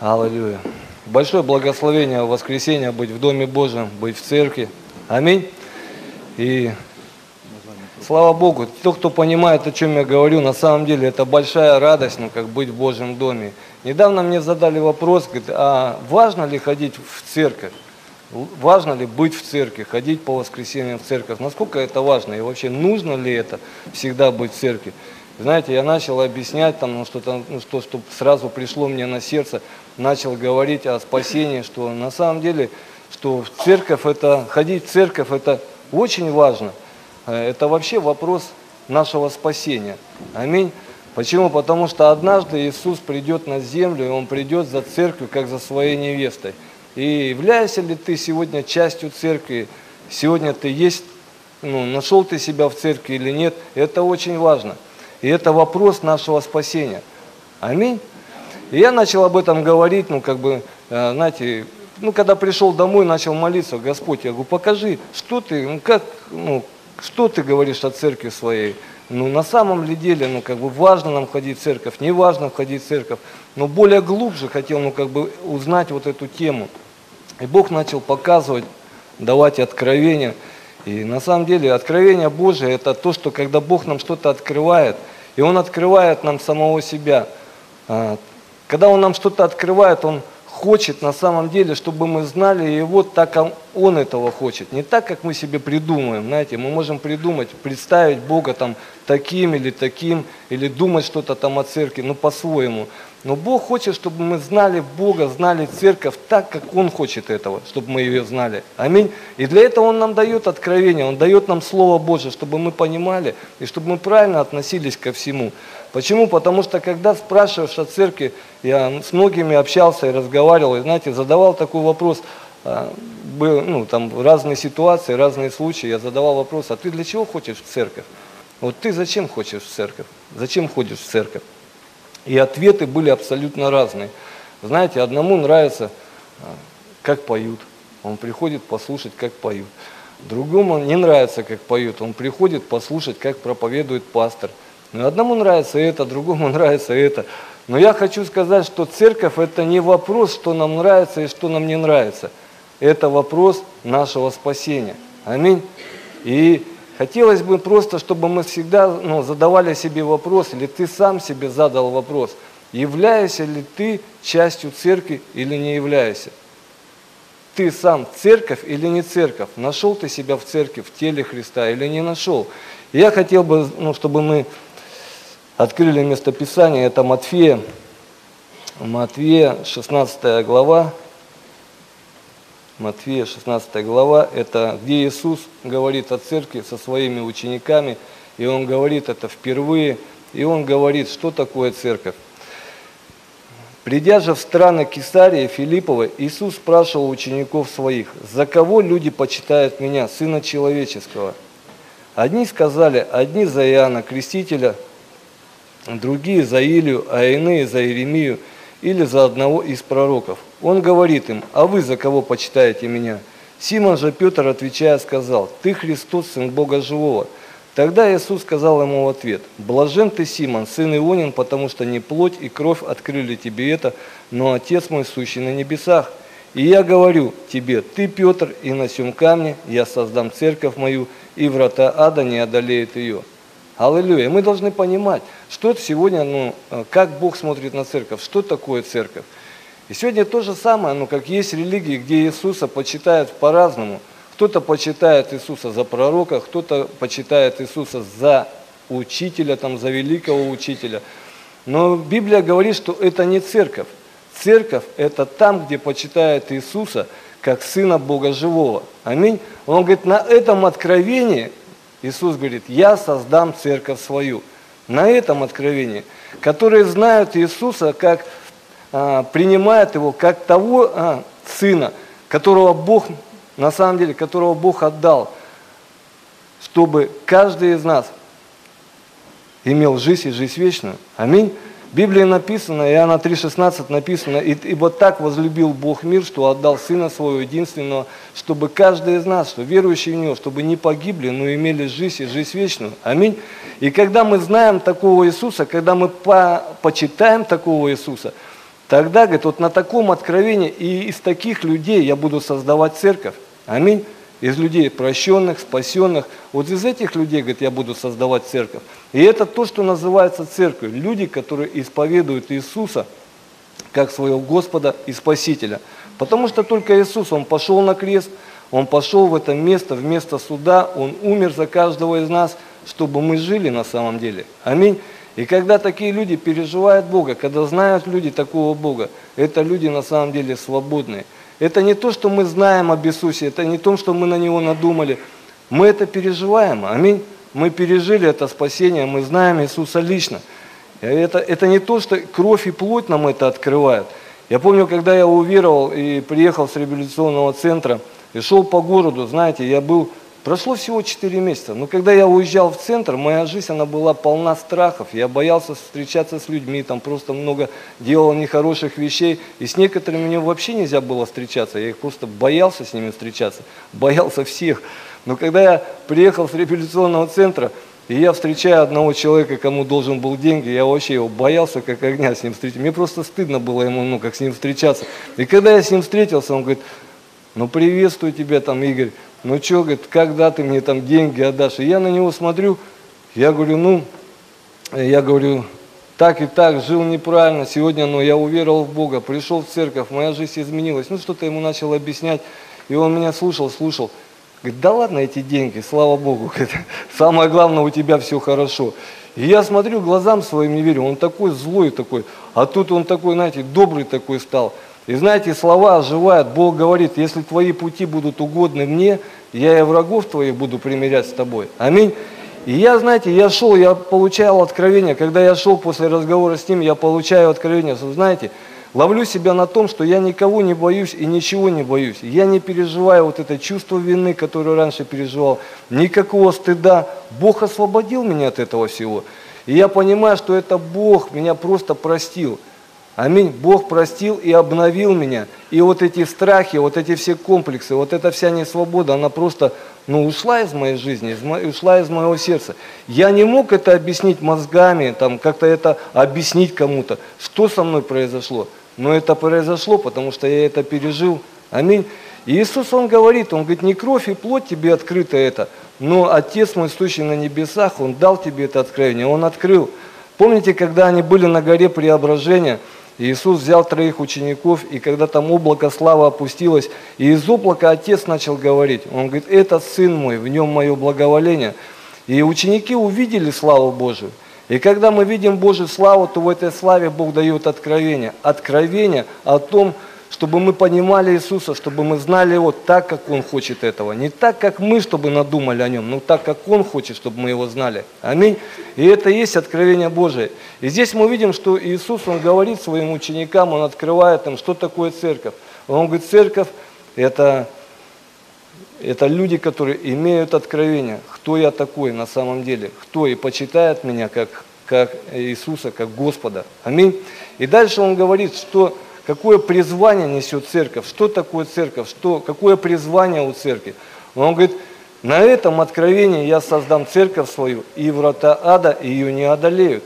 Аллилуйя. Большое благословение в воскресенье быть в Доме Божьем, быть в церкви. Аминь. И слава Богу, тот, кто понимает, о чем я говорю, на самом деле это большая радость, ну, как быть в Божьем доме. Недавно мне задали вопрос, говорит, а важно ли ходить в церковь? Важно ли быть в церкви, ходить по воскресеньям в церковь? Насколько это важно? И вообще нужно ли это всегда быть в церкви? Знаете, я начал объяснять там, ну, что-то, ну, что, что сразу пришло мне на сердце, начал говорить о спасении, что на самом деле, что в церковь это, ходить в церковь это очень важно. Э, это вообще вопрос нашего спасения. Аминь. Почему? Потому что однажды Иисус придет на землю, и Он придет за церковью, как за своей невестой. И являешься ли ты сегодня частью церкви, сегодня ты есть, ну, нашел ты себя в церкви или нет, это очень важно. И это вопрос нашего спасения. Аминь. И я начал об этом говорить, ну, как бы, э, знаете, ну, когда пришел домой, начал молиться, Господь, я говорю, покажи, что ты, ну, как, ну, что ты говоришь о церкви своей. Ну, на самом ли деле, ну, как бы, важно нам ходить в церковь, не важно ходить в церковь, но более глубже хотел, ну, как бы, узнать вот эту тему. И Бог начал показывать, давать откровения. И на самом деле откровение Божие – это то, что когда Бог нам что-то открывает, и Он открывает нам самого себя. А, когда Он нам что-то открывает, Он хочет на самом деле, чтобы мы знали Его так, как Он этого хочет. Не так, как мы себе придумаем. Знаете, мы можем придумать, представить Бога там таким или таким, или думать что-то там о церкви, но по-своему. Но Бог хочет, чтобы мы знали Бога, знали церковь так, как Он хочет этого, чтобы мы ее знали. Аминь. И для этого Он нам дает откровение, Он дает нам Слово Божье, чтобы мы понимали и чтобы мы правильно относились ко всему. Почему? Потому что когда спрашиваешь о церкви, я с многими общался и разговаривал, и, знаете, задавал такой вопрос, а, был, ну, там разные ситуации, разные случаи, я задавал вопрос, а ты для чего хочешь в церковь? Вот ты зачем хочешь в церковь? Зачем ходишь в церковь? И ответы были абсолютно разные. Знаете, одному нравится, а, как поют. Он приходит послушать, как поют. Другому не нравится, как поют. Он приходит послушать, как проповедует пастор. Но одному нравится это, другому нравится это. Но я хочу сказать, что церковь это не вопрос, что нам нравится и что нам не нравится. Это вопрос нашего спасения. Аминь. И Хотелось бы просто, чтобы мы всегда ну, задавали себе вопрос, или ты сам себе задал вопрос, являешься ли ты частью церкви или не являешься. Ты сам церковь или не церковь? Нашел ты себя в церкви, в теле Христа или не нашел? Я хотел бы, ну, чтобы мы открыли местописание, это Матфея, Матфея, 16 глава, Матфея, 16 глава, это где Иисус говорит о церкви со своими учениками, и Он говорит это впервые, и Он говорит, что такое церковь. Придя же в страны Кесарии Филиппова, Иисус спрашивал учеников своих, «За кого люди почитают Меня, Сына Человеческого?» Одни сказали, одни за Иоанна Крестителя, другие за Илью, а иные за Иеремию или за одного из пророков. Он говорит им, а вы за кого почитаете меня? Симон же Петр, отвечая, сказал, ты Христос, Сын Бога Живого. Тогда Иисус сказал ему в ответ, блажен ты, Симон, сын Ионин, потому что не плоть и кровь открыли тебе это, но Отец мой, сущий на небесах. И я говорю тебе, ты, Петр, и на сем камне я создам церковь мою, и врата ада не одолеют ее. Аллилуйя. Мы должны понимать, что сегодня, ну, как Бог смотрит на церковь, что такое церковь. И сегодня то же самое, ну как есть религии, где Иисуса почитают по-разному. Кто-то почитает Иисуса за пророка, кто-то почитает Иисуса за учителя, там, за великого учителя. Но Библия говорит, что это не церковь. Церковь – это там, где почитают Иисуса как Сына Бога Живого. Аминь. Он говорит, на этом откровении, Иисус говорит, я создам церковь свою. На этом откровении, которые знают Иисуса как принимает его как того а, сына, которого Бог, на самом деле, которого Бог отдал, чтобы каждый из нас имел жизнь и жизнь вечную. Аминь. В Библии написано, Иоанна 3,16 написано, и вот так возлюбил Бог мир, что отдал Сына Своего Единственного, чтобы каждый из нас, что верующий в Него, чтобы не погибли, но имели жизнь и жизнь вечную. Аминь. И когда мы знаем такого Иисуса, когда мы по почитаем такого Иисуса – Тогда, говорит, вот на таком откровении и из таких людей я буду создавать церковь. Аминь. Из людей прощенных, спасенных. Вот из этих людей, говорит, я буду создавать церковь. И это то, что называется церковью. Люди, которые исповедуют Иисуса как своего Господа и Спасителя. Потому что только Иисус, Он пошел на крест, Он пошел в это место, в место суда, Он умер за каждого из нас, чтобы мы жили на самом деле. Аминь. И когда такие люди переживают Бога, когда знают люди такого Бога, это люди на самом деле свободные. Это не то, что мы знаем об Иисусе, это не то, что мы на Него надумали. Мы это переживаем. Аминь. Мы пережили это спасение, мы знаем Иисуса лично. Это, это не то, что кровь и плоть нам это открывает. Я помню, когда я уверовал и приехал с реабилитационного центра, и шел по городу, знаете, я был Прошло всего 4 месяца, но когда я уезжал в центр, моя жизнь, она была полна страхов. Я боялся встречаться с людьми, там просто много делал нехороших вещей. И с некоторыми мне вообще нельзя было встречаться, я их просто боялся с ними встречаться, боялся всех. Но когда я приехал с реабилитационного центра, и я встречаю одного человека, кому должен был деньги, я вообще его боялся, как огня с ним встретиться. Мне просто стыдно было ему, ну, как с ним встречаться. И когда я с ним встретился, он говорит, ну, приветствую тебя там, Игорь ну что, говорит, когда ты мне там деньги отдашь? И я на него смотрю, я говорю, ну, я говорю, так и так, жил неправильно, сегодня, ну, я уверовал в Бога, пришел в церковь, моя жизнь изменилась. Ну, что-то ему начал объяснять, и он меня слушал, слушал. Говорит, да ладно эти деньги, слава Богу, самое главное, у тебя все хорошо. И я смотрю, глазам своим не верю, он такой злой такой, а тут он такой, знаете, добрый такой стал. И знаете, слова оживают. Бог говорит, если твои пути будут угодны мне, я и врагов твоих буду примирять с тобой. Аминь. И я, знаете, я шел, я получал откровение. Когда я шел после разговора с ним, я получаю откровение. Знаете, ловлю себя на том, что я никого не боюсь и ничего не боюсь. Я не переживаю вот это чувство вины, которое раньше переживал. Никакого стыда. Бог освободил меня от этого всего. И я понимаю, что это Бог меня просто простил. Аминь. Бог простил и обновил меня. И вот эти страхи, вот эти все комплексы, вот эта вся несвобода, она просто ну, ушла из моей жизни, из мо... ушла из моего сердца. Я не мог это объяснить мозгами, там, как-то это объяснить кому-то, что со мной произошло. Но это произошло, потому что я это пережил. Аминь. И Иисус, Он говорит, Он говорит, не кровь и плоть тебе открыто это, но Отец мой, сущий на небесах, Он дал тебе это откровение, Он открыл. Помните, когда они были на горе преображения, Иисус взял троих учеников, и когда там облако славы опустилось, и из облака Отец начал говорить. Он говорит, это Сын мой, в нем мое благоволение. И ученики увидели славу Божию. И когда мы видим Божью славу, то в этой славе Бог дает откровение. Откровение о том, чтобы мы понимали Иисуса, чтобы мы знали Его так, как Он хочет этого. Не так, как мы, чтобы надумали о Нем, но так, как Он хочет, чтобы мы Его знали. Аминь. И это и есть откровение Божие. И здесь мы видим, что Иисус, Он говорит своим ученикам, Он открывает им, что такое церковь. Он говорит, церковь – это, это люди, которые имеют откровение, кто я такой на самом деле, кто и почитает меня как, как Иисуса, как Господа. Аминь. И дальше Он говорит, что какое призвание несет церковь, что такое церковь, что, какое призвание у церкви. Он говорит, на этом откровении я создам церковь свою, и врата ада ее не одолеют.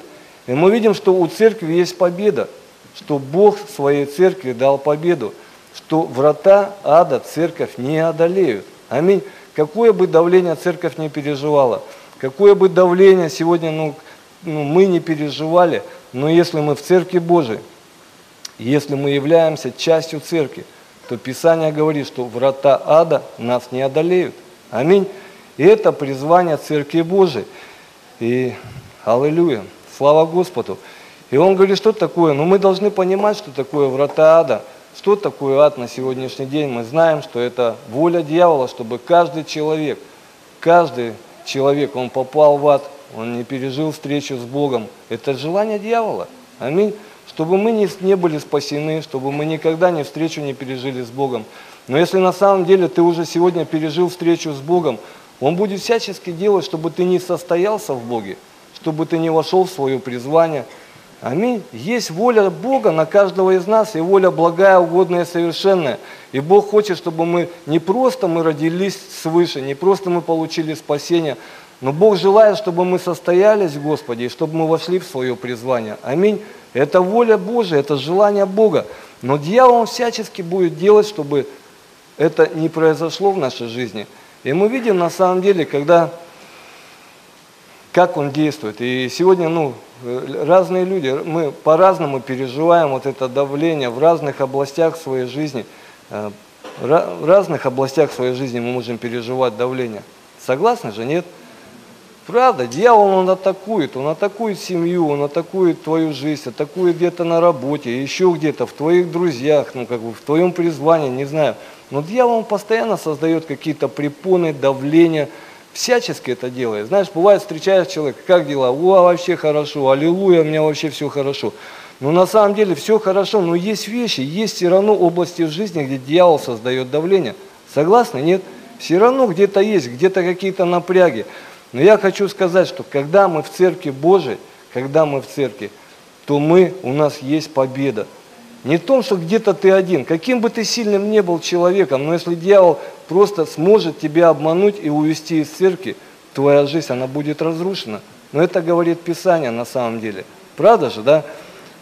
И мы видим, что у церкви есть победа, что Бог своей церкви дал победу, что врата ада церковь не одолеют. Аминь. Какое бы давление церковь не переживала, какое бы давление сегодня ну, ну, мы не переживали, но если мы в церкви Божией, если мы являемся частью церкви, то Писание говорит, что врата ада нас не одолеют. Аминь. И это призвание Церкви Божией. И аллилуйя, слава Господу. И он говорит, что такое? Ну мы должны понимать, что такое врата ада. Что такое ад на сегодняшний день? Мы знаем, что это воля дьявола, чтобы каждый человек, каждый человек, он попал в ад, он не пережил встречу с Богом. Это желание дьявола. Аминь чтобы мы не, не были спасены, чтобы мы никогда не встречу не пережили с Богом. Но если на самом деле ты уже сегодня пережил встречу с Богом, Он будет всячески делать, чтобы ты не состоялся в Боге, чтобы ты не вошел в свое призвание. Аминь. Есть воля Бога на каждого из нас, и воля благая, угодная, совершенная. И Бог хочет, чтобы мы не просто мы родились свыше, не просто мы получили спасение, Но Бог желает, чтобы мы состоялись в Господе, и чтобы мы вошли в свое призвание. Аминь. Это воля Божия, это желание Бога. Но дьявол всячески будет делать, чтобы это не произошло в нашей жизни. И мы видим на самом деле, когда, как он действует. И сегодня, ну, разные люди, мы по-разному переживаем вот это давление в разных областях своей жизни. Э, в разных областях своей жизни мы можем переживать давление. Согласны же, нет? Правда, дьявол, он атакует, он атакует семью, он атакует твою жизнь, атакует где-то на работе, еще где-то, в твоих друзьях, ну как бы в твоем призвании, не знаю. Но дьявол, он постоянно создает какие-то препоны, давления, всячески это делает. Знаешь, бывает, встречаешь человека, как дела? О, вообще хорошо, аллилуйя, у меня вообще все хорошо. Но на самом деле все хорошо, но есть вещи, есть все равно области в жизни, где дьявол создает давление. Согласны? Нет? Все равно где-то есть, где-то какие-то напряги. Но я хочу сказать, что когда мы в Церкви Божией, когда мы в Церкви, то мы, у нас есть победа. Не в том, что где-то ты один, каким бы ты сильным не был человеком, но если дьявол просто сможет тебя обмануть и увести из церкви, твоя жизнь, она будет разрушена. Но это говорит Писание на самом деле. Правда же, да?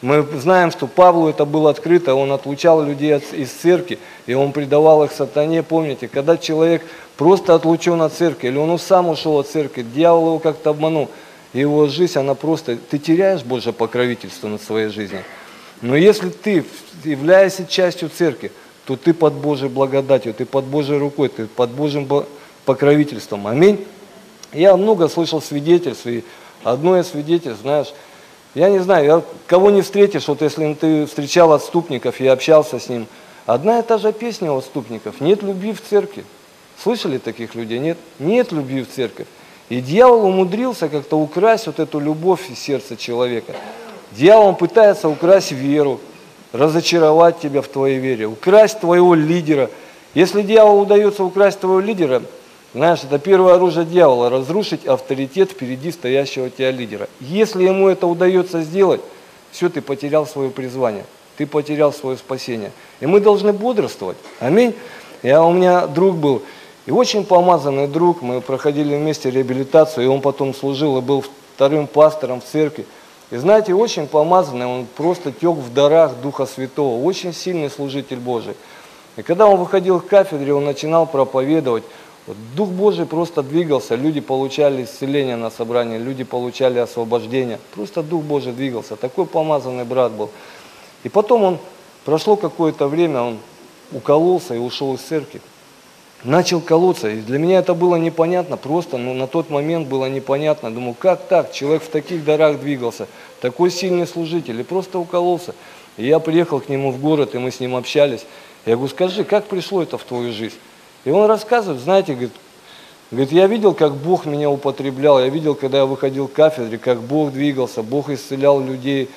Мы знаем, что Павлу это было открыто, он отлучал людей из церкви, и он предавал их сатане. Помните, когда человек просто отлучен от церкви, или он сам ушел от церкви, дьявол его как-то обманул, его жизнь, она просто, ты теряешь Божье покровительство над своей жизнью. Но если ты являешься частью церкви, то ты под Божьей благодатью, ты под Божьей рукой, ты под Божьим покровительством. Аминь. Я много слышал свидетельств, и одно из свидетельств, знаешь, я не знаю, я, кого не встретишь, вот если ты встречал отступников и общался с ним, одна и та же песня у отступников, нет любви в церкви. Слышали таких людей? Нет? Нет любви в церковь. И дьявол умудрился как-то украсть вот эту любовь из сердца человека. Дьявол пытается украсть веру, разочаровать тебя в твоей вере, украсть твоего лидера. Если дьяволу удается украсть твоего лидера, знаешь, это первое оружие дьявола – разрушить авторитет впереди стоящего тебя лидера. Если ему это удается сделать, все, ты потерял свое призвание, ты потерял свое спасение. И мы должны бодрствовать. Аминь. Я, у меня друг был, и очень помазанный друг, мы проходили вместе реабилитацию, и он потом служил и был вторым пастором в церкви. И знаете, очень помазанный, он просто тек в дарах Духа Святого, очень сильный служитель Божий. И когда он выходил к кафедре, он начинал проповедовать, вот Дух Божий просто двигался, люди получали исцеление на собрании, люди получали освобождение, просто Дух Божий двигался, такой помазанный брат был. И потом он, прошло какое-то время, он укололся и ушел из церкви начал колоться. И для меня это было непонятно, просто ну, на тот момент было непонятно. Думаю, как так? Человек в таких дарах двигался, такой сильный служитель, и просто укололся. И я приехал к нему в город, и мы с ним общались. Я говорю, скажи, как пришло это в твою жизнь? И он рассказывает, знаете, говорит, говорит, я видел, как Бог меня употреблял, я видел, когда я выходил к кафедре, как Бог двигался, Бог исцелял людей.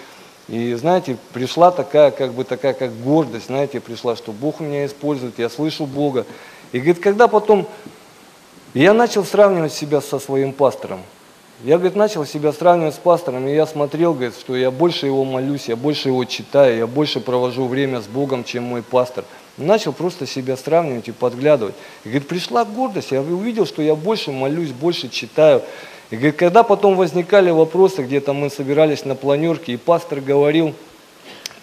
И, знаете, пришла такая, как бы такая, как гордость, знаете, пришла, что Бог меня использует, я слышу Бога. И говорит, когда потом я начал сравнивать себя со своим пастором, я, говорит, начал себя сравнивать с пастором, и я смотрел, говорит, что я больше его молюсь, я больше его читаю, я больше провожу время с Богом, чем мой пастор. Начал просто себя сравнивать и подглядывать. И, говорит, пришла гордость, я увидел, что я больше молюсь, больше читаю. И, говорит, когда потом возникали вопросы, где-то мы собирались на планерке, и пастор говорил,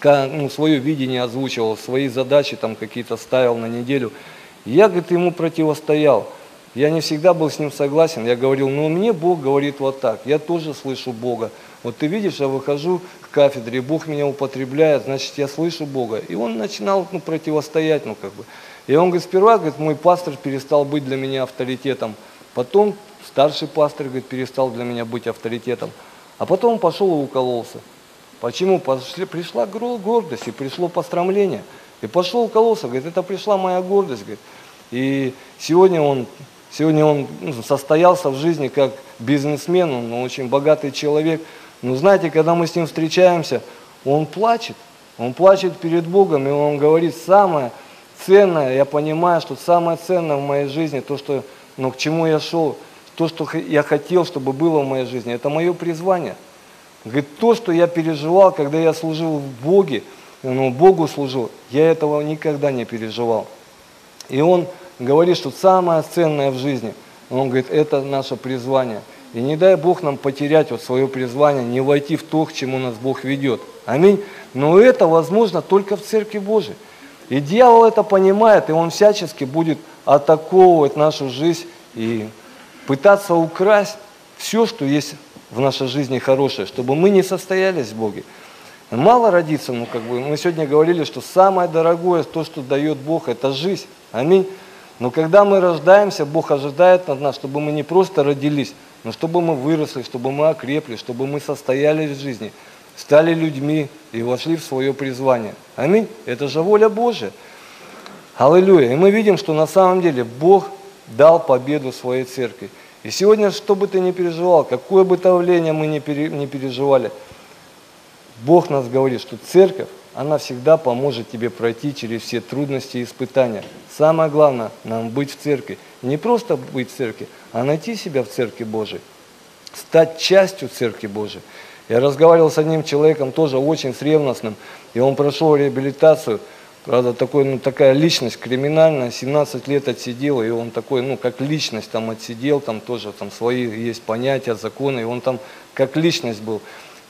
ну, свое видение озвучивал, свои задачи там какие-то ставил на неделю – я, говорит, ему противостоял. Я не всегда был с ним согласен. Я говорил, ну мне Бог говорит вот так. Я тоже слышу Бога. Вот ты видишь, я выхожу к кафедре, Бог меня употребляет, значит, я слышу Бога. И он начинал ну, противостоять, ну как бы. И он говорит, сперва, говорит, мой пастор перестал быть для меня авторитетом. Потом старший пастор, говорит, перестал для меня быть авторитетом. А потом пошел и укололся. Почему? Пошли, пришла гордость и пришло пострамление. И пошел укололся, говорит, это пришла моя гордость, говорит. И сегодня он, сегодня он ну, состоялся в жизни как бизнесмен, он очень богатый человек. Но знаете, когда мы с ним встречаемся, он плачет. Он плачет перед Богом, и он говорит, самое ценное, я понимаю, что самое ценное в моей жизни, то, что, ну, к чему я шел, то, что я хотел, чтобы было в моей жизни, это мое призвание. Говорит, то, что я переживал, когда я служил в Боге, ну, Богу служил, я этого никогда не переживал. И он говорит, что самое ценное в жизни – Он говорит, это наше призвание. И не дай Бог нам потерять вот свое призвание, не войти в то, к чему нас Бог ведет. Аминь. Но это возможно только в Церкви Божией. И дьявол это понимает, и он всячески будет атаковывать нашу жизнь и пытаться украсть все, что есть в нашей жизни хорошее, чтобы мы не состоялись в Боге. Мало родиться, ну как бы, мы сегодня говорили, что самое дорогое, то, что дает Бог, это жизнь. Аминь. Но когда мы рождаемся, Бог ожидает от нас, чтобы мы не просто родились, но чтобы мы выросли, чтобы мы окрепли, чтобы мы состоялись в жизни, стали людьми и вошли в свое призвание. Аминь. Это же воля Божья. Аллилуйя. И мы видим, что на самом деле Бог дал победу своей церкви. И сегодня, что бы ты ни переживал, какое бы давление мы ни переживали, Бог нас говорит, что церковь, она всегда поможет тебе пройти через все трудности и испытания. Самое главное, нам быть в церкви. не просто быть в церкви, а найти себя в церкви Божией. Стать частью церкви Божией. Я разговаривал с одним человеком, тоже очень с и он прошел реабилитацию. Правда, такой, ну, такая личность криминальная, 17 лет отсидел, и он такой, ну, как личность там отсидел, там тоже там свои есть понятия, законы, и он там как личность был.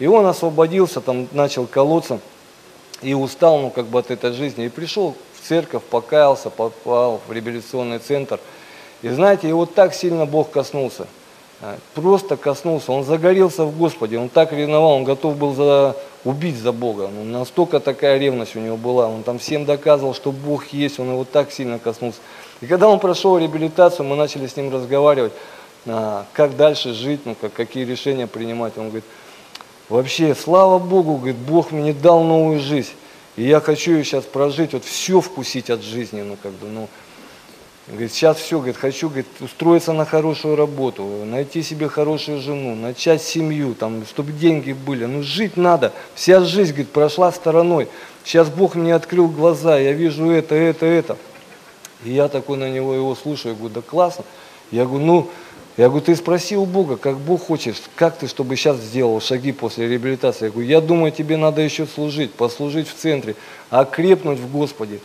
И он освободился, там начал колоться, и устал, ну, как бы от этой жизни, и пришел в церковь, покаялся, попал в реабилитационный центр. И знаете, его так сильно Бог коснулся, а, просто коснулся, он загорелся в Господе, он так ревновал, он готов был за, убить за Бога. Ну, настолько такая ревность у него была, он там всем доказывал, что Бог есть, он его так сильно коснулся. И когда он прошел реабилитацию, мы начали с ним разговаривать, а, как дальше жить, ну, как, какие решения принимать. Он говорит, Вообще, слава Богу, говорит, Бог мне дал новую жизнь. И я хочу ее сейчас прожить, вот все вкусить от жизни, ну как бы, ну. Говорит, сейчас все, говорит, хочу, говорит, устроиться на хорошую работу, найти себе хорошую жену, начать семью, там, чтобы деньги были. Ну, жить надо. Вся жизнь, говорит, прошла стороной. Сейчас Бог мне открыл глаза, я вижу это, это, это. И я такой на него его слушаю, говорю, да классно. Я говорю, ну, я говорю, ты спроси у Бога, как Бог хочет, как ты, чтобы сейчас сделал шаги после реабилитации. Я говорю, я думаю, тебе надо еще служить, послужить в центре, окрепнуть в Господе.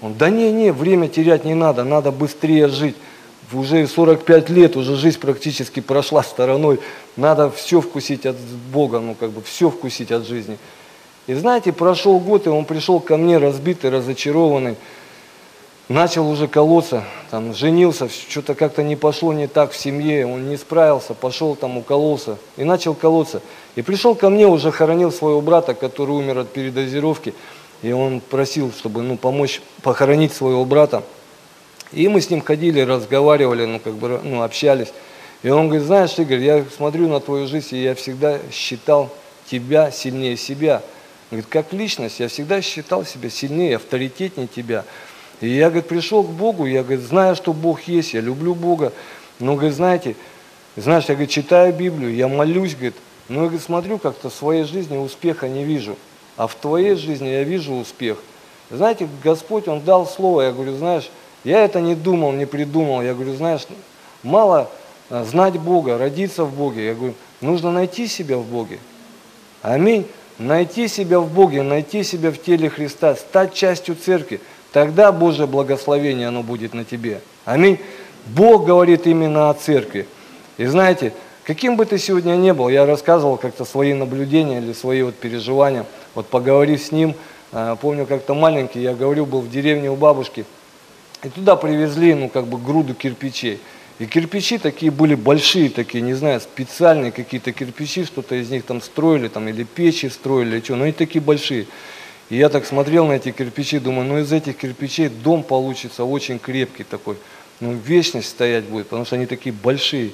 Он, да не, не, время терять не надо, надо быстрее жить. Уже 45 лет, уже жизнь практически прошла стороной. Надо все вкусить от Бога, ну как бы все вкусить от жизни. И знаете, прошел год, и он пришел ко мне разбитый, разочарованный начал уже колоться, там, женился, что-то как-то не пошло не так в семье, он не справился, пошел там укололся и начал колоться. И пришел ко мне, уже хоронил своего брата, который умер от передозировки, и он просил, чтобы ну, помочь похоронить своего брата. И мы с ним ходили, разговаривали, ну, как бы, ну, общались. И он говорит, знаешь, Игорь, я смотрю на твою жизнь, и я всегда считал тебя сильнее себя. Говорит, как личность, я всегда считал себя сильнее, авторитетнее тебя. И я, говорит, пришел к Богу, я, говорит, знаю, что Бог есть, я люблю Бога. Но, говорит, знаете, знаешь, я, говорит, читаю Библию, я молюсь, говорит, но я, говорит, смотрю, как-то в своей жизни успеха не вижу. А в твоей жизни я вижу успех. Знаете, Господь, Он дал слово, я говорю, знаешь, я это не думал, не придумал. Я говорю, знаешь, мало а, знать Бога, родиться в Боге. Я говорю, нужно найти себя в Боге. Аминь. Найти себя в Боге, найти себя в теле Христа, стать частью церкви. Тогда Божье благословение, оно будет на тебе. Аминь. Бог говорит именно о церкви. И знаете, каким бы ты сегодня ни был, я рассказывал как-то свои наблюдения или свои вот переживания, вот поговорив с ним, а, помню как-то маленький, я говорю, был в деревне у бабушки, и туда привезли, ну, как бы груду кирпичей. И кирпичи такие были большие, такие, не знаю, специальные какие-то кирпичи, что-то из них там строили, там, или печи строили, или что, но они такие большие. И я так смотрел на эти кирпичи, думаю, ну из этих кирпичей дом получится очень крепкий такой. Ну вечность стоять будет, потому что они такие большие.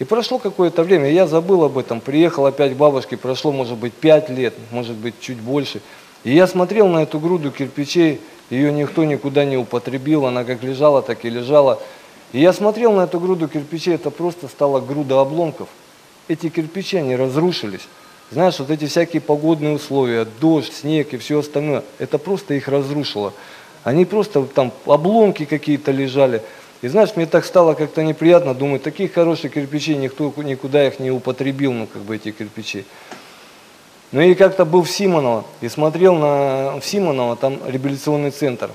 И прошло какое-то время, я забыл об этом, приехал опять к бабушке, прошло, может быть, пять лет, может быть, чуть больше. И я смотрел на эту груду кирпичей, ее никто никуда не употребил, она как лежала, так и лежала. И я смотрел на эту груду кирпичей, это просто стала груда обломков. Эти кирпичи, они разрушились. Знаешь, вот эти всякие погодные условия, дождь, снег и все остальное, это просто их разрушило. Они просто там обломки какие-то лежали. И знаешь, мне так стало как-то неприятно, думаю, таких хороших кирпичей никто никуда их не употребил, ну как бы эти кирпичи. Ну и как-то был в Симоново и смотрел на в Симоново, там реабилитационный центр.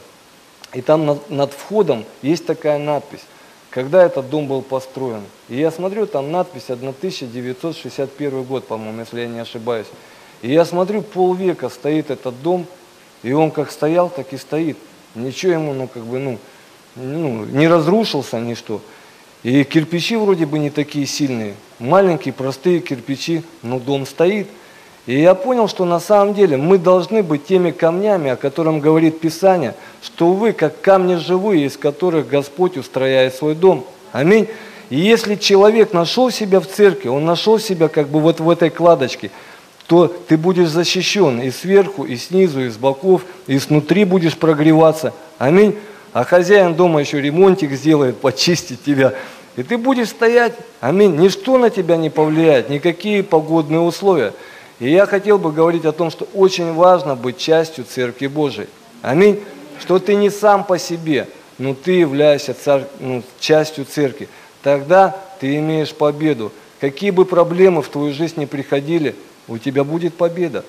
И там над, над входом есть такая надпись. Когда этот дом был построен. И я смотрю, там надпись 1961 год, по-моему, если я не ошибаюсь. И я смотрю, полвека стоит этот дом, и он как стоял, так и стоит. Ничего ему, ну, как бы, ну, ну не разрушился ничто. И кирпичи вроде бы не такие сильные. Маленькие, простые кирпичи, но дом стоит. И я понял, что на самом деле мы должны быть теми камнями, о котором говорит Писание, что вы как камни живые, из которых Господь устрояет свой дом. Аминь. И если человек нашел себя в церкви, он нашел себя как бы вот в этой кладочке, то ты будешь защищен и сверху, и снизу, и с боков, и снутри будешь прогреваться. Аминь. А хозяин дома еще ремонтик сделает, почистит тебя. И ты будешь стоять. Аминь. Ничто на тебя не повлияет, никакие погодные условия. И я хотел бы говорить о том, что очень важно быть частью Церкви Божией. Аминь. Что ты не сам по себе, но ты являешься царь, ну, частью Церкви. Тогда ты имеешь победу. Какие бы проблемы в твою жизнь не приходили, у тебя будет победа.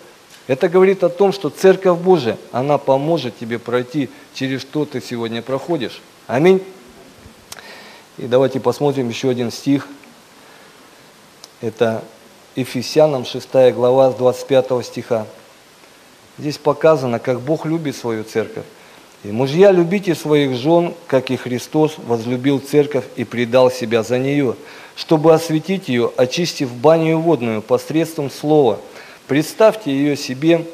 Это говорит о том, что Церковь Божия, она поможет тебе пройти через что ты сегодня проходишь. Аминь. И давайте посмотрим еще один стих. Это Ефесянам 6 глава с 25 стиха. Здесь показано, как Бог любит свою церковь. И мужья, любите своих жен, как и Христос возлюбил церковь и предал себя за нее, чтобы осветить ее, очистив баню водную посредством слова. Представьте ее себе,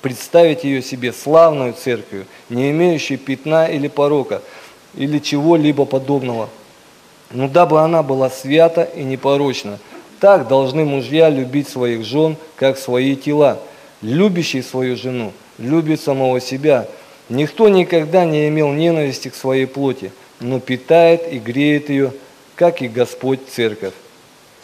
представить ее себе славную церковью, не имеющей пятна или порока, или чего-либо подобного. Но дабы она была свята и непорочна – так должны мужья любить своих жен, как свои тела. Любящий свою жену любит самого себя. Никто никогда не имел ненависти к своей плоти, но питает и греет ее, как и Господь Церковь.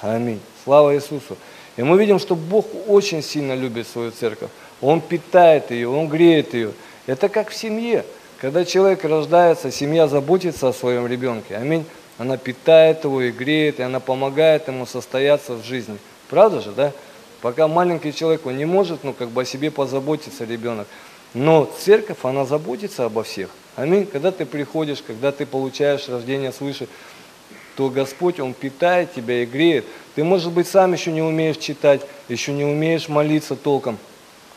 Аминь. Слава Иисусу. И мы видим, что Бог очень сильно любит свою церковь. Он питает ее, Он греет ее. Это как в семье. Когда человек рождается, семья заботится о своем ребенке. Аминь она питает его и греет, и она помогает ему состояться в жизни. Правда же, да? Пока маленький человек, он не может, ну, как бы о себе позаботиться ребенок. Но церковь, она заботится обо всех. Аминь. Когда ты приходишь, когда ты получаешь рождение свыше, то Господь, Он питает тебя и греет. Ты, может быть, сам еще не умеешь читать, еще не умеешь молиться толком,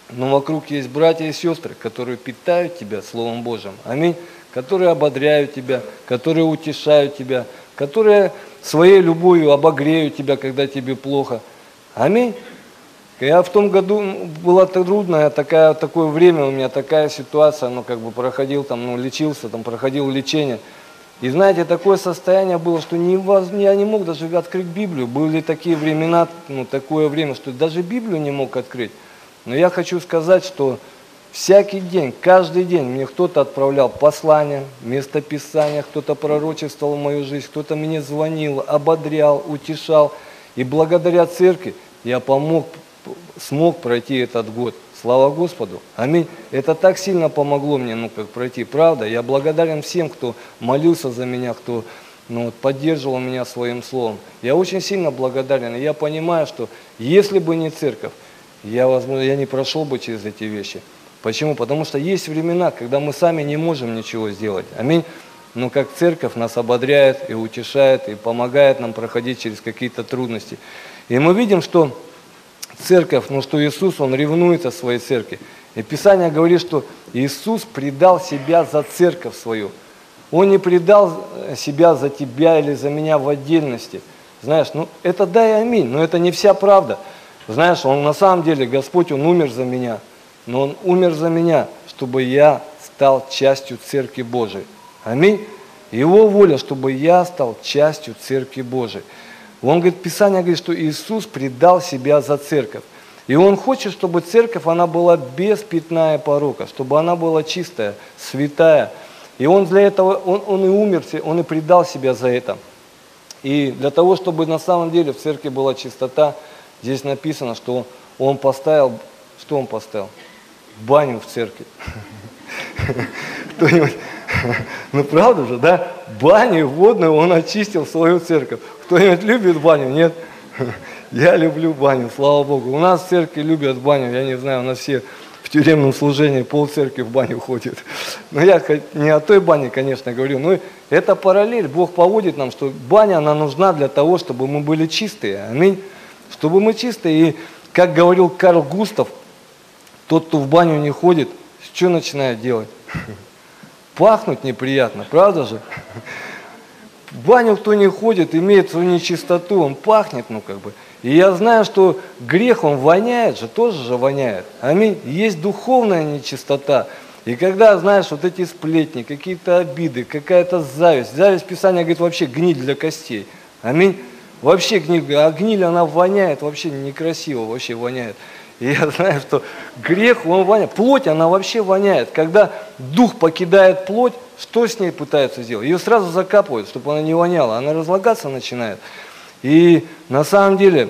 но вокруг есть братья и сестры, которые питают тебя Словом Божьим. Аминь которые ободряют тебя, которые утешают тебя, которые своей любовью обогреют тебя, когда тебе плохо. Аминь. Я в том году была трудная такая, такое время у меня, такая ситуация, ну, как бы проходил там, ну, лечился, там, проходил лечение. И знаете, такое состояние было, что не, я не мог даже открыть Библию. Были такие времена, ну, такое время, что даже Библию не мог открыть. Но я хочу сказать, что Всякий день, каждый день мне кто-то отправлял послания, местописания, кто-то пророчествовал мою жизнь, кто-то мне звонил, ободрял, утешал. И благодаря церкви я помог, смог пройти этот год. Слава Господу. Аминь. Это так сильно помогло мне, ну, как пройти. Правда, я благодарен всем, кто молился за меня, кто ну, вот, поддерживал меня своим словом. Я очень сильно благодарен. И я понимаю, что если бы не церковь, я, возможно, я не прошел бы через эти вещи. Почему? Потому что есть времена, когда мы сами не можем ничего сделать. Аминь. Но как церковь нас ободряет и утешает, и помогает нам проходить через какие-то трудности. И мы видим, что церковь, ну что Иисус, Он ревнует о своей церкви. И Писание говорит, что Иисус предал себя за церковь свою. Он не предал себя за тебя или за меня в отдельности. Знаешь, ну это да аминь, но это не вся правда. Знаешь, Он на самом деле, Господь, Он умер за меня – но Он умер за меня, чтобы я стал частью Церкви Божией. Аминь. Его воля, чтобы я стал частью Церкви Божией. Он говорит, Писание говорит, что Иисус предал себя за церковь. И Он хочет, чтобы церковь, она была без пятна и порока, чтобы она была чистая, святая. И Он для этого, Он, он и умер, Он и предал себя за это. И для того, чтобы на самом деле в церкви была чистота, здесь написано, что Он поставил, что Он поставил? Баню в церкви. Кто-нибудь, ну правда же, да? Баню водную он очистил свою церковь. Кто-нибудь любит баню? Нет? Я люблю баню, слава Богу. У нас в церкви любят баню, я не знаю, у нас все в тюремном служении пол церкви в баню ходит. Но я не о той бане, конечно, говорю, но это параллель. Бог поводит нам, что баня, она нужна для того, чтобы мы были чистые. Аминь. Чтобы мы чистые. И, как говорил Карл Густав, тот, кто в баню не ходит, что начинает делать? Пахнуть неприятно, правда же? В баню кто не ходит, имеет свою нечистоту, он пахнет, ну как бы. И я знаю, что грех, он воняет же, тоже же воняет. Аминь. Есть духовная нечистота. И когда, знаешь, вот эти сплетни, какие-то обиды, какая-то зависть. Зависть, Писание говорит, вообще гниль для костей. Аминь. Вообще гниль, а гниль, она воняет, вообще некрасиво вообще воняет. Я знаю, что грех, он воняет. Плоть, она вообще воняет. Когда дух покидает плоть, что с ней пытаются сделать? Ее сразу закапывают, чтобы она не воняла. Она разлагаться начинает. И на самом деле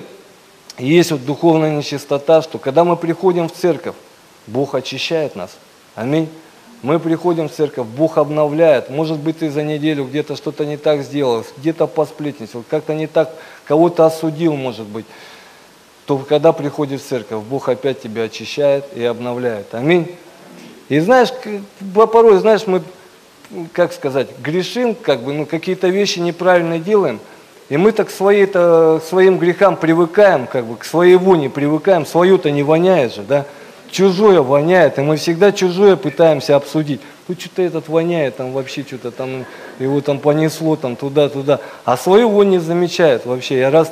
есть вот духовная нечистота, что когда мы приходим в церковь, Бог очищает нас. Аминь. Мы приходим в церковь, Бог обновляет. Может быть, ты за неделю где-то что-то не так сделал, где-то посплетничал, как-то не так кого-то осудил, может быть. То когда приходишь в церковь, Бог опять тебя очищает и обновляет. Аминь. И знаешь, порой, знаешь, мы, как сказать, грешим, как бы, ну, какие-то вещи неправильно делаем – и мы так свои -то, своим грехам привыкаем, как бы к своей воне привыкаем, свою-то не воняет же, да? Чужое воняет, и мы всегда чужое пытаемся обсудить. Ну, что-то этот воняет, там вообще что-то там, его там понесло там туда-туда. А свою вонь не замечает вообще. Я раз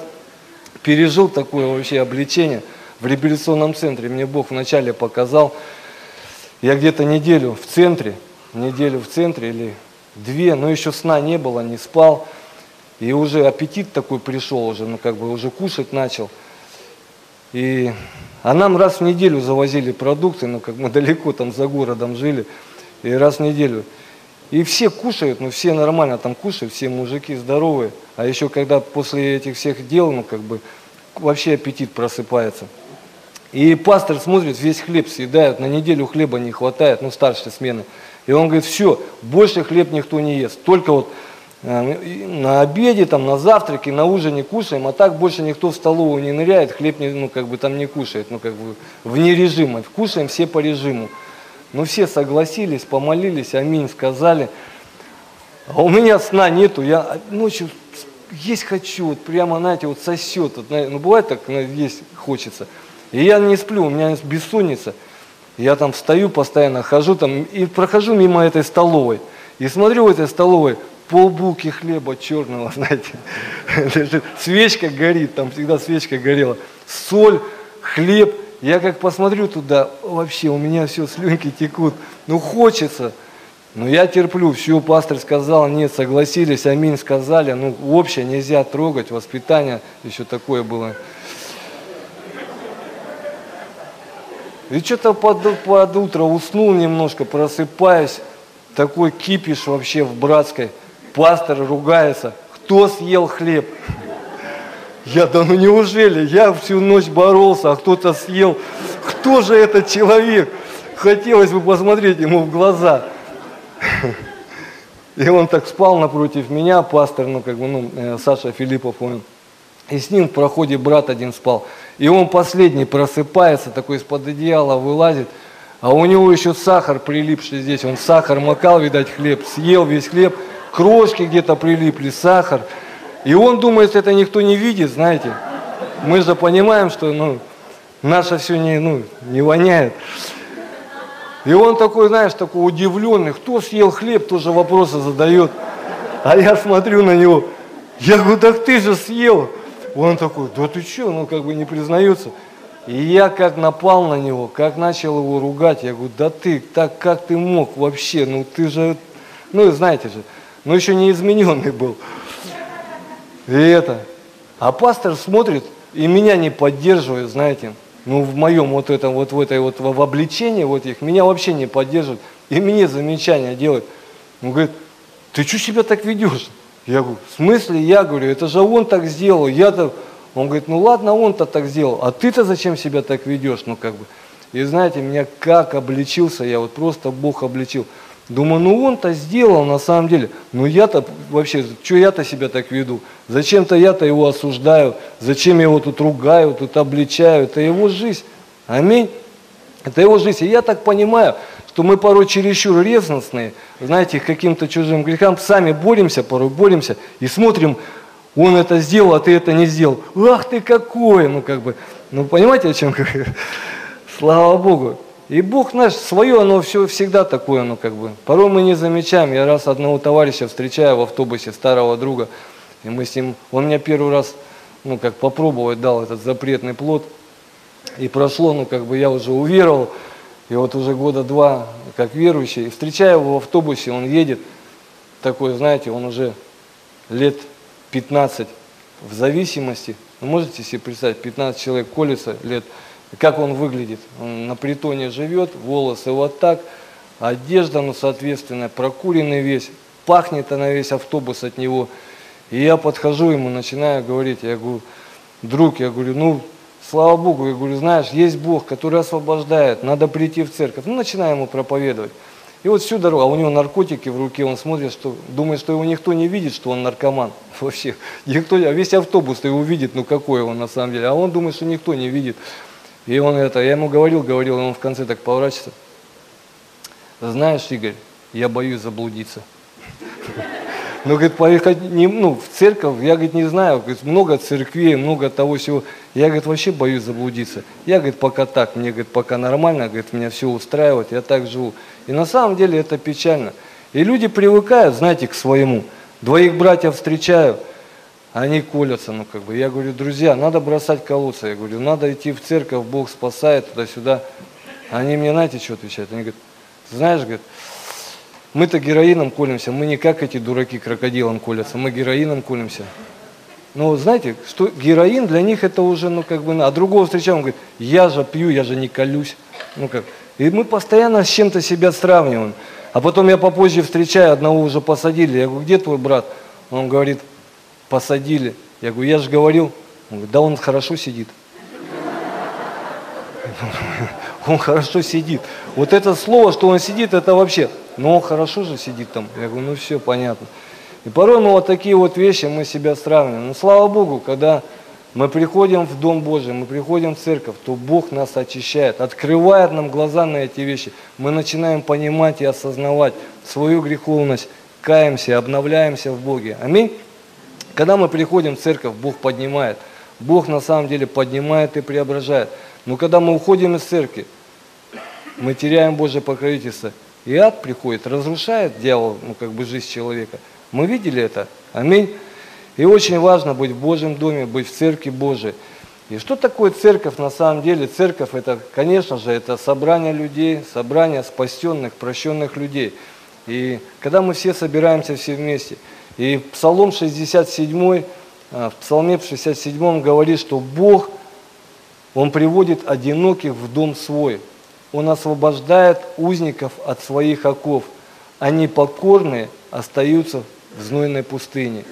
пережил такое вообще обличение в реабилитационном центре. Мне Бог вначале показал, я где-то неделю в центре, неделю в центре или две, но еще сна не было, не спал. И уже аппетит такой пришел, уже, ну как бы уже кушать начал. И, а нам раз в неделю завозили продукты, ну как мы далеко там за городом жили, и раз в неделю. И все кушают, ну все нормально там кушают, все мужики здоровые. А еще когда после этих всех дел, ну как бы вообще аппетит просыпается. И пастор смотрит, весь хлеб съедают, на неделю хлеба не хватает, ну старшей смены. И он говорит, все, больше хлеб никто не ест, только вот Э, на обеде, там, на завтраке, на ужине кушаем, а так больше никто в столовую не ныряет, хлеб не, ну, как бы там не кушает, ну, как бы вне режима. Кушаем все по режиму. Ну, все согласились, помолились, аминь, сказали. А у меня сна нету, я ночью есть хочу, вот прямо, знаете, вот сосет. Вот, ну, бывает так, есть хочется. И я не сплю, у меня бессонница. Я там встаю постоянно, хожу там и прохожу мимо этой столовой. И смотрю в этой столовой, полбулки хлеба черного, знаете, лежит, свечка горит, там всегда свечка горела, соль, хлеб. Я как посмотрю туда, вообще у меня все, слюнки текут, ну хочется, но я терплю, все, пастор сказал, нет, согласились, аминь сказали, ну общее нельзя трогать, воспитание еще такое было. И что-то под, под утро уснул немножко, просыпаюсь, такой кипиш вообще в братской – пастор ругается, кто съел хлеб? Я, да ну неужели? Я всю ночь боролся, а кто-то съел. Кто же этот человек? Хотелось бы посмотреть ему в глаза. И он так спал напротив меня, пастор, ну как бы, ну, э, Саша Филиппов, он. И с ним в проходе брат один спал. И он последний просыпается, такой из-под одеяла вылазит, а у него еще сахар прилипший здесь. Он сахар макал, видать, хлеб, съел весь хлеб, крошки где-то прилипли, сахар. И он думает, это никто не видит, знаете. Мы же понимаем, что ну, наше все не, ну, не воняет. И он такой, знаешь, такой удивленный, кто съел хлеб, тоже вопросы задает. А я смотрю на него, я говорю, так ты же съел. Он такой, да ты что, ну как бы не признается. И я как напал на него, как начал его ругать, я говорю, да ты, так как ты мог вообще, ну ты же, ну знаете же, но еще не измененный был. И это. А пастор смотрит и меня не поддерживает, знаете. Ну, в моем вот этом, вот в этой вот в обличении вот их, меня вообще не поддерживает. И мне замечания делает. Он говорит, ты что себя так ведешь? Я говорю, в смысле я говорю, это же он так сделал, я-то... Он говорит, ну ладно, он-то так сделал, а ты-то зачем себя так ведешь? Ну как бы. И знаете, меня как обличился я, вот просто Бог обличил. Думаю, ну он-то сделал на самом деле. Ну я-то вообще, что я-то себя так веду? Зачем-то я-то его осуждаю, зачем его тут ругаю, тут обличаю? Это его жизнь. Аминь. Это его жизнь. И я так понимаю, что мы порой чересчур ревностные, знаете, к каким-то чужим грехам, сами боремся, порой боремся и смотрим, он это сделал, а ты это не сделал. Ах ты какой! Ну, как бы, ну, понимаете, о чем? Слава Богу. И Бог наш, свое, оно все всегда такое, ну, как бы. Порой мы не замечаем. Я раз одного товарища встречаю в автобусе, старого друга, и мы с ним, он меня первый раз, ну, как попробовать дал этот запретный плод, и прошло, ну, как бы я уже уверовал, и вот уже года два, как верующий, и встречаю его в автобусе, он едет, такой, знаете, он уже лет 15 в зависимости. Вы можете себе представить, 15 человек колется лет, как он выглядит? Он на притоне живет, волосы вот так, одежда, ну, соответственно, прокуренный весь, пахнет она весь автобус от него. И я подхожу ему, начинаю говорить, я говорю, друг, я говорю, ну, слава Богу, я говорю, знаешь, есть Бог, который освобождает, надо прийти в церковь. Ну, начинаю ему проповедовать. И вот всю дорогу, а у него наркотики в руке, он смотрит, что думает, что его никто не видит, что он наркоман вообще. Никто, а весь автобус его видит, ну какой он на самом деле. А он думает, что никто не видит. И он это, я ему говорил, говорил, он в конце так поворачивается. Знаешь, Игорь, я боюсь заблудиться. Ну, говорит, поехать не, ну, в церковь, я, говорит, не знаю, говорит, много церквей, много того всего. Я, говорит, вообще боюсь заблудиться. Я, говорит, пока так, мне, говорит, пока нормально, говорит, меня все устраивает, я так живу. И на самом деле это печально. И люди привыкают, знаете, к своему. Двоих братьев встречаю, они колятся, ну как бы. Я говорю, друзья, надо бросать колоться. Я говорю, надо идти в церковь, Бог спасает, туда-сюда. Они мне, знаете, что отвечают? Они говорят, знаешь, говорит, мы-то героином колемся, мы не как эти дураки крокодилом колятся, мы героином колемся. Но знаете, что героин для них это уже, ну как бы, а другого встречаем, он говорит, я же пью, я же не колюсь. Ну как, и мы постоянно с чем-то себя сравниваем. А потом я попозже встречаю, одного уже посадили, я говорю, где твой брат? Он говорит, посадили. Я говорю, я же говорил. Он говорит, да он хорошо сидит. Он хорошо сидит. Вот это слово, что он сидит, это вообще ну он хорошо же сидит там. Я говорю, ну все, понятно. И порой мы вот такие вот вещи, мы себя сравниваем. Но слава Богу, когда мы приходим в Дом Божий, мы приходим в церковь, то Бог нас очищает, открывает нам глаза на эти вещи. Мы начинаем понимать и осознавать свою греховность, каемся, обновляемся в Боге. Аминь. Когда мы приходим в церковь, Бог поднимает. Бог на самом деле поднимает и преображает. Но когда мы уходим из церкви, мы теряем Божье покровительство. И ад приходит, разрушает дьявол, ну как бы жизнь человека. Мы видели это. Аминь. И очень важно быть в Божьем доме, быть в церкви Божией. И что такое церковь на самом деле? Церковь это, конечно же, это собрание людей, собрание спасенных, прощенных людей. И когда мы все собираемся все вместе. И Псалом 67, а, в Псалме 67 говорит, что Бог, Он приводит одиноких в дом свой. Он освобождает узников от своих оков. Они покорные остаются в знойной пустыне.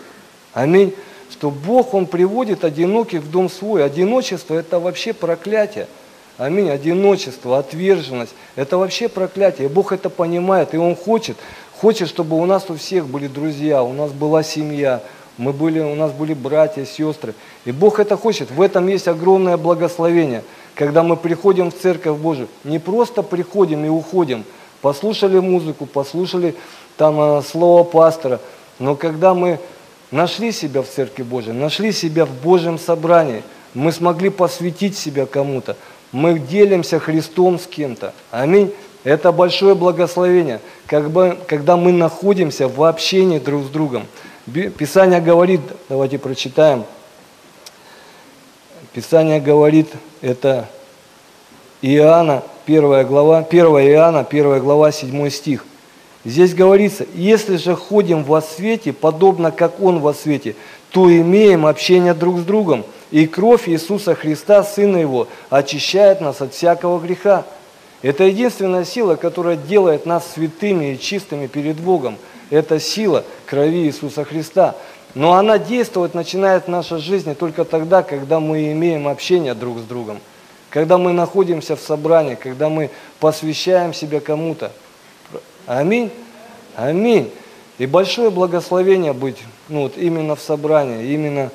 Аминь. Что Бог, Он приводит одиноких в дом свой. Одиночество – это вообще проклятие. Аминь. Одиночество, отверженность – это вообще проклятие. Бог это понимает, и Он хочет, хочет, чтобы у нас у всех были друзья, у нас была семья, мы были, у нас были братья, сестры. И Бог это хочет. В этом есть огромное благословение – когда мы приходим в Церковь Божию, не просто приходим и уходим, послушали музыку, послушали там э, слово пастора, но когда мы нашли себя в Церкви Божией, нашли себя в Божьем собрании, мы смогли посвятить себя кому-то, мы делимся Христом с кем-то. Аминь. Это большое благословение, когда мы находимся в общении друг с другом. Писание говорит, давайте прочитаем, Писание говорит, это Иоанна, 1 глава, 1 Иоанна, 1 глава, 7 стих. Здесь говорится, если же ходим во свете, подобно как Он во свете, то имеем общение друг с другом, и кровь Иисуса Христа, Сына Его, очищает нас от всякого греха. Это единственная сила, которая делает нас святыми и чистыми перед Богом. Это сила крови Иисуса Христа. Но она действовать начинает в нашей жизни только тогда, когда мы имеем общение друг с другом, когда мы находимся в собрании, когда мы посвящаем себя кому-то. Аминь. Аминь. И большое благословение быть ну, вот именно в собрании, именно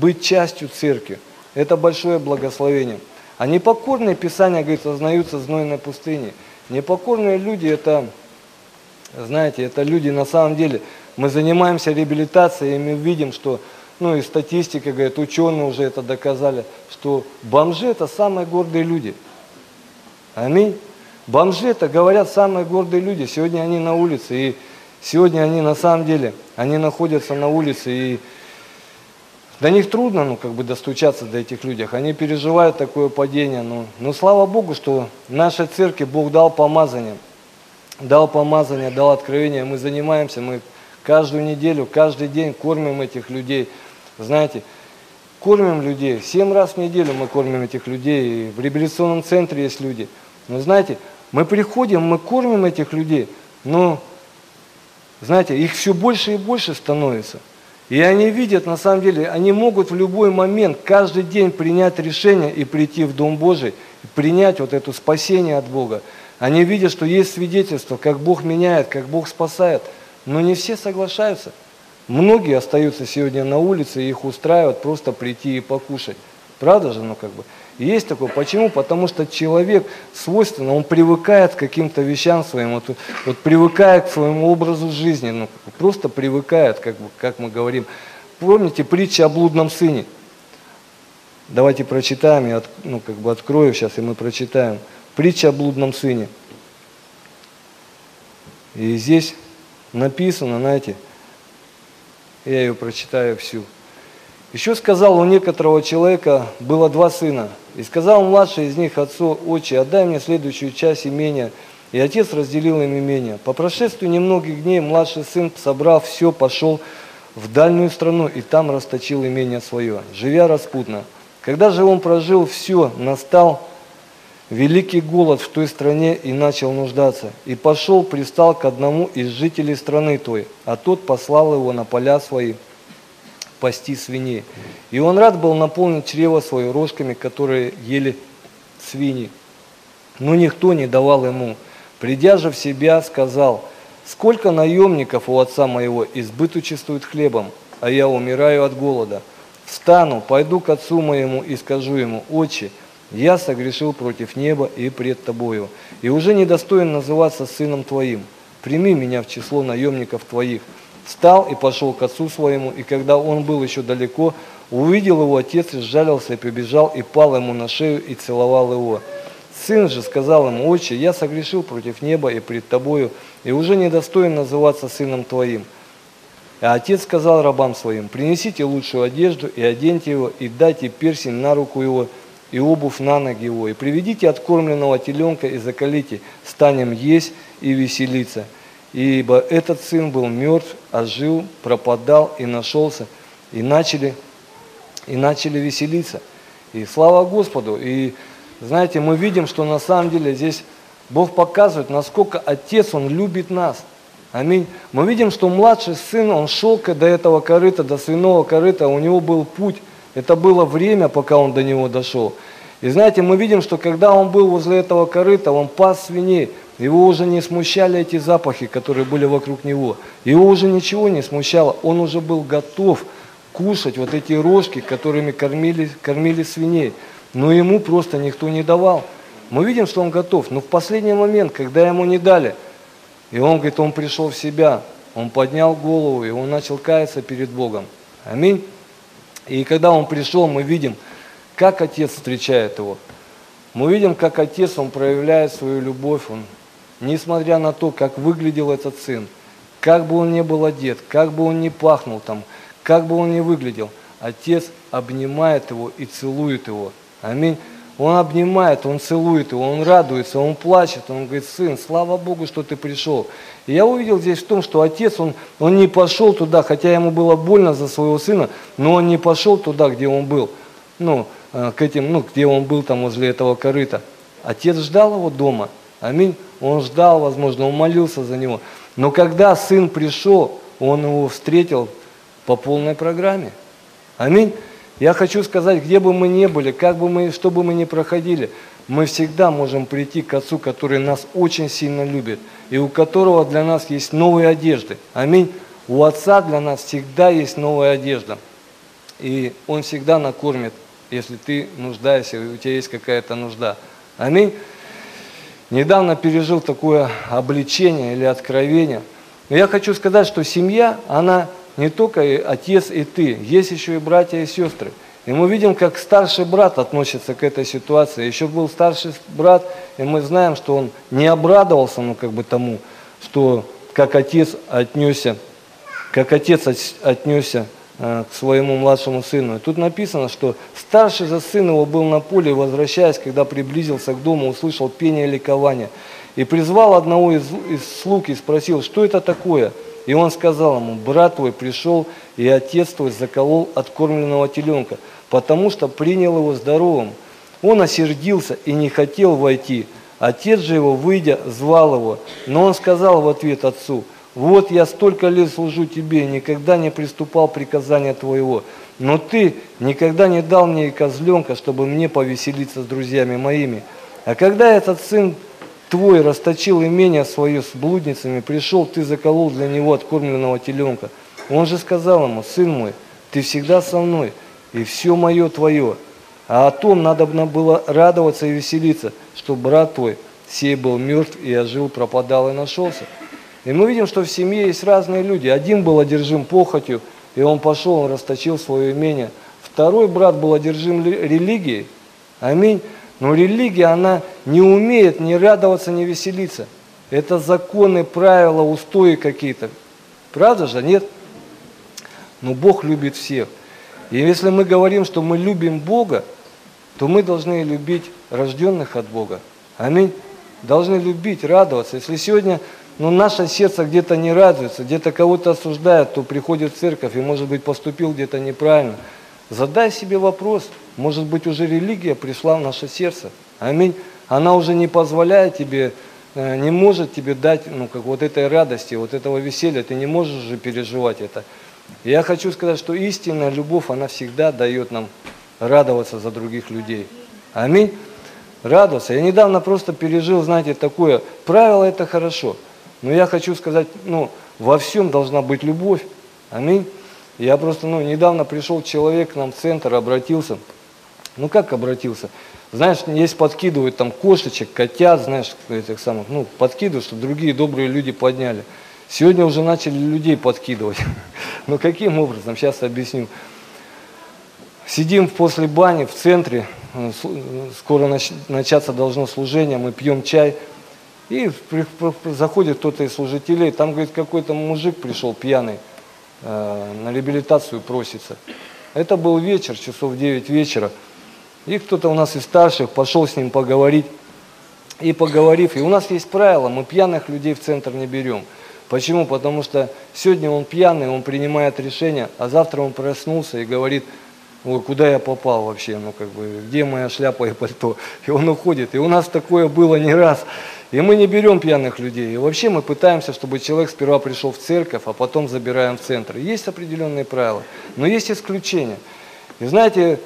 быть частью церкви. Это большое благословение. А непокорные, Писания говорит, сознаются знойной пустыне. Непокорные люди это, знаете, это люди на самом деле, мы занимаемся реабилитацией, и мы видим, что, ну и статистика говорит, ученые уже это доказали, что бомжи это самые гордые люди. Аминь. Бомжи это, говорят, самые гордые люди. Сегодня они на улице, и сегодня они на самом деле, они находятся на улице, и до них трудно, ну, как бы достучаться до этих людей. Они переживают такое падение. Но, но слава Богу, что нашей церкви Бог дал помазание. Дал помазание, дал откровение. Мы занимаемся, мы каждую неделю, каждый день кормим этих людей. Знаете, кормим людей. Семь раз в неделю мы кормим этих людей. И в реабилитационном центре есть люди. Но знаете, мы приходим, мы кормим этих людей, но, знаете, их все больше и больше становится. И они видят, на самом деле, они могут в любой момент, каждый день принять решение и прийти в Дом Божий, принять вот это спасение от Бога. Они видят, что есть свидетельство, как Бог меняет, как Бог спасает. Но не все соглашаются. Многие остаются сегодня на улице, и их устраивает просто прийти и покушать. Правда же, ну как бы. Есть такое. Почему? Потому что человек свойственно, он привыкает к каким-то вещам своим, вот, вот привыкает к своему образу жизни, ну, просто привыкает, как, как мы говорим. Помните притча о блудном сыне? Давайте прочитаем, я от, ну, как бы открою сейчас, и мы прочитаем. Притча о блудном сыне. И здесь написано, знаете, я ее прочитаю всю. Еще сказал, у некоторого человека было два сына. И сказал младший из них отцу, отче, отдай мне следующую часть имения. И отец разделил им имение. По прошествию немногих дней младший сын, собрав все, пошел в дальнюю страну и там расточил имение свое, живя распутно. Когда же он прожил все, настал великий голод в той стране и начал нуждаться. И пошел, пристал к одному из жителей страны той, а тот послал его на поля свои пасти свиней. И он рад был наполнить чрево свое рожками, которые ели свиньи. Но никто не давал ему. Придя же в себя, сказал, «Сколько наемников у отца моего избыточествует хлебом, а я умираю от голода. Встану, пойду к отцу моему и скажу ему, «Отче, я согрешил против неба и пред тобою, и уже недостоин называться сыном твоим. Прими меня в число наемников твоих». Встал и пошел к отцу своему, и когда он был еще далеко, увидел его отец и сжалился и прибежал, и пал ему на шею и целовал его. Сын же сказал ему, отче, я согрешил против неба и пред тобою, и уже недостоин называться сыном твоим. А отец сказал рабам своим, принесите лучшую одежду и оденьте его, и дайте персень на руку его, и обувь на ноги его, и приведите откормленного теленка и закалите, станем есть и веселиться ибо этот сын был мертв, а жил, пропадал и нашелся, и начали, и начали веселиться. И слава Господу. И знаете, мы видим, что на самом деле здесь Бог показывает, насколько Отец, Он любит нас. Аминь. Мы видим, что младший сын, он шел до этого корыта, до свиного корыта, у него был путь. Это было время, пока он до него дошел. И знаете, мы видим, что когда он был возле этого корыта, он пас свиней. Его уже не смущали эти запахи, которые были вокруг него. Его уже ничего не смущало. Он уже был готов кушать вот эти рожки, которыми кормили, кормили свиней. Но ему просто никто не давал. Мы видим, что он готов. Но в последний момент, когда ему не дали, и он говорит, он пришел в себя, он поднял голову, и он начал каяться перед Богом. Аминь. И когда он пришел, мы видим, как отец встречает его. Мы видим, как отец, он проявляет свою любовь, он несмотря на то, как выглядел этот сын, как бы он ни был одет, как бы он ни пахнул там, как бы он ни выглядел, отец обнимает его и целует его. Аминь. Он обнимает, он целует его, он радуется, он плачет, он говорит, сын, слава Богу, что ты пришел. И я увидел здесь в том, что отец, он, он не пошел туда, хотя ему было больно за своего сына, но он не пошел туда, где он был, ну, к этим, ну, где он был там возле этого корыта. Отец ждал его дома, Аминь. Он ждал, возможно, он молился за него. Но когда сын пришел, он его встретил по полной программе. Аминь. Я хочу сказать, где бы мы ни были, как бы мы, что бы мы ни проходили, мы всегда можем прийти к Отцу, который нас очень сильно любит, и у которого для нас есть новые одежды. Аминь. У Отца для нас всегда есть новая одежда. И Он всегда накормит если ты нуждаешься, у тебя есть какая-то нужда. Аминь. Недавно пережил такое обличение или откровение. Но я хочу сказать, что семья, она не только отец и ты, есть еще и братья и сестры. И мы видим, как старший брат относится к этой ситуации. Еще был старший брат, и мы знаем, что он не обрадовался, ну, как бы тому, что как отец отнесся, как отец отнесся к своему младшему сыну. И тут написано, что старший за сын его был на поле, возвращаясь, когда приблизился к дому, услышал пение ликования. И призвал одного из, из слуг и спросил, что это такое? И он сказал ему, брат твой пришел, и отец твой заколол откормленного теленка потому что принял его здоровым. Он осердился и не хотел войти. Отец же его, выйдя, звал его. Но он сказал в ответ отцу, «Вот я столько лет служу тебе, никогда не приступал приказания твоего. Но ты никогда не дал мне и козленка, чтобы мне повеселиться с друзьями моими. А когда этот сын твой расточил имение свое с блудницами, пришел, ты заколол для него откормленного теленка. Он же сказал ему, сын мой, ты всегда со мной, и все мое твое. А о том надо было радоваться и веселиться, что брат твой сей был мертв и ожил, пропадал и нашелся. И мы видим, что в семье есть разные люди. Один был одержим похотью, и он пошел, он расточил свое имение. Второй брат был одержим религией. Аминь. Но религия, она не умеет ни радоваться, ни веселиться. Это законы, правила, устои какие-то. Правда же? Нет? Но Бог любит всех. И если мы говорим, что мы любим Бога, то мы должны любить рожденных от Бога. Аминь. Должны любить, радоваться. Если сегодня ну, наше сердце где-то не радуется, где-то кого-то осуждает, то приходит в церковь и, может быть, поступил где-то неправильно. Задай себе вопрос, может быть, уже религия пришла в наше сердце. Аминь. Она уже не позволяет тебе, э, не может тебе дать ну, как вот этой радости, вот этого веселья. Ты не можешь уже переживать это. Я хочу сказать, что истинная любовь, она всегда дает нам радоваться за других людей. Аминь. Радоваться. Я недавно просто пережил, знаете, такое. Правило это хорошо. Но я хочу сказать, ну, во всем должна быть любовь. Аминь. Я просто, ну, недавно пришел человек к нам в центр, обратился. Ну, как обратился? Знаешь, есть подкидывают там кошечек, котят, знаешь, этих самых, ну, подкидывают, чтобы другие добрые люди подняли. Сегодня уже начали людей подкидывать. Но каким образом? Сейчас объясню. Сидим после бани в центре, скоро начаться должно служение, мы пьем чай. И заходит кто-то из служителей, там, говорит, какой-то мужик пришел пьяный, э, на реабилитацию просится. Это был вечер, часов 9 вечера. И кто-то у нас из старших пошел с ним поговорить. И поговорив, и у нас есть правило, мы пьяных людей в центр не берем. Почему? Потому что сегодня он пьяный, он принимает решение, а завтра он проснулся и говорит, Ой, куда я попал вообще, ну как бы, где моя шляпа и пальто? И он уходит. И у нас такое было не раз. И мы не берем пьяных людей. И вообще мы пытаемся, чтобы человек сперва пришел в церковь, а потом забираем в центр. Есть определенные правила, но есть исключения. И знаете,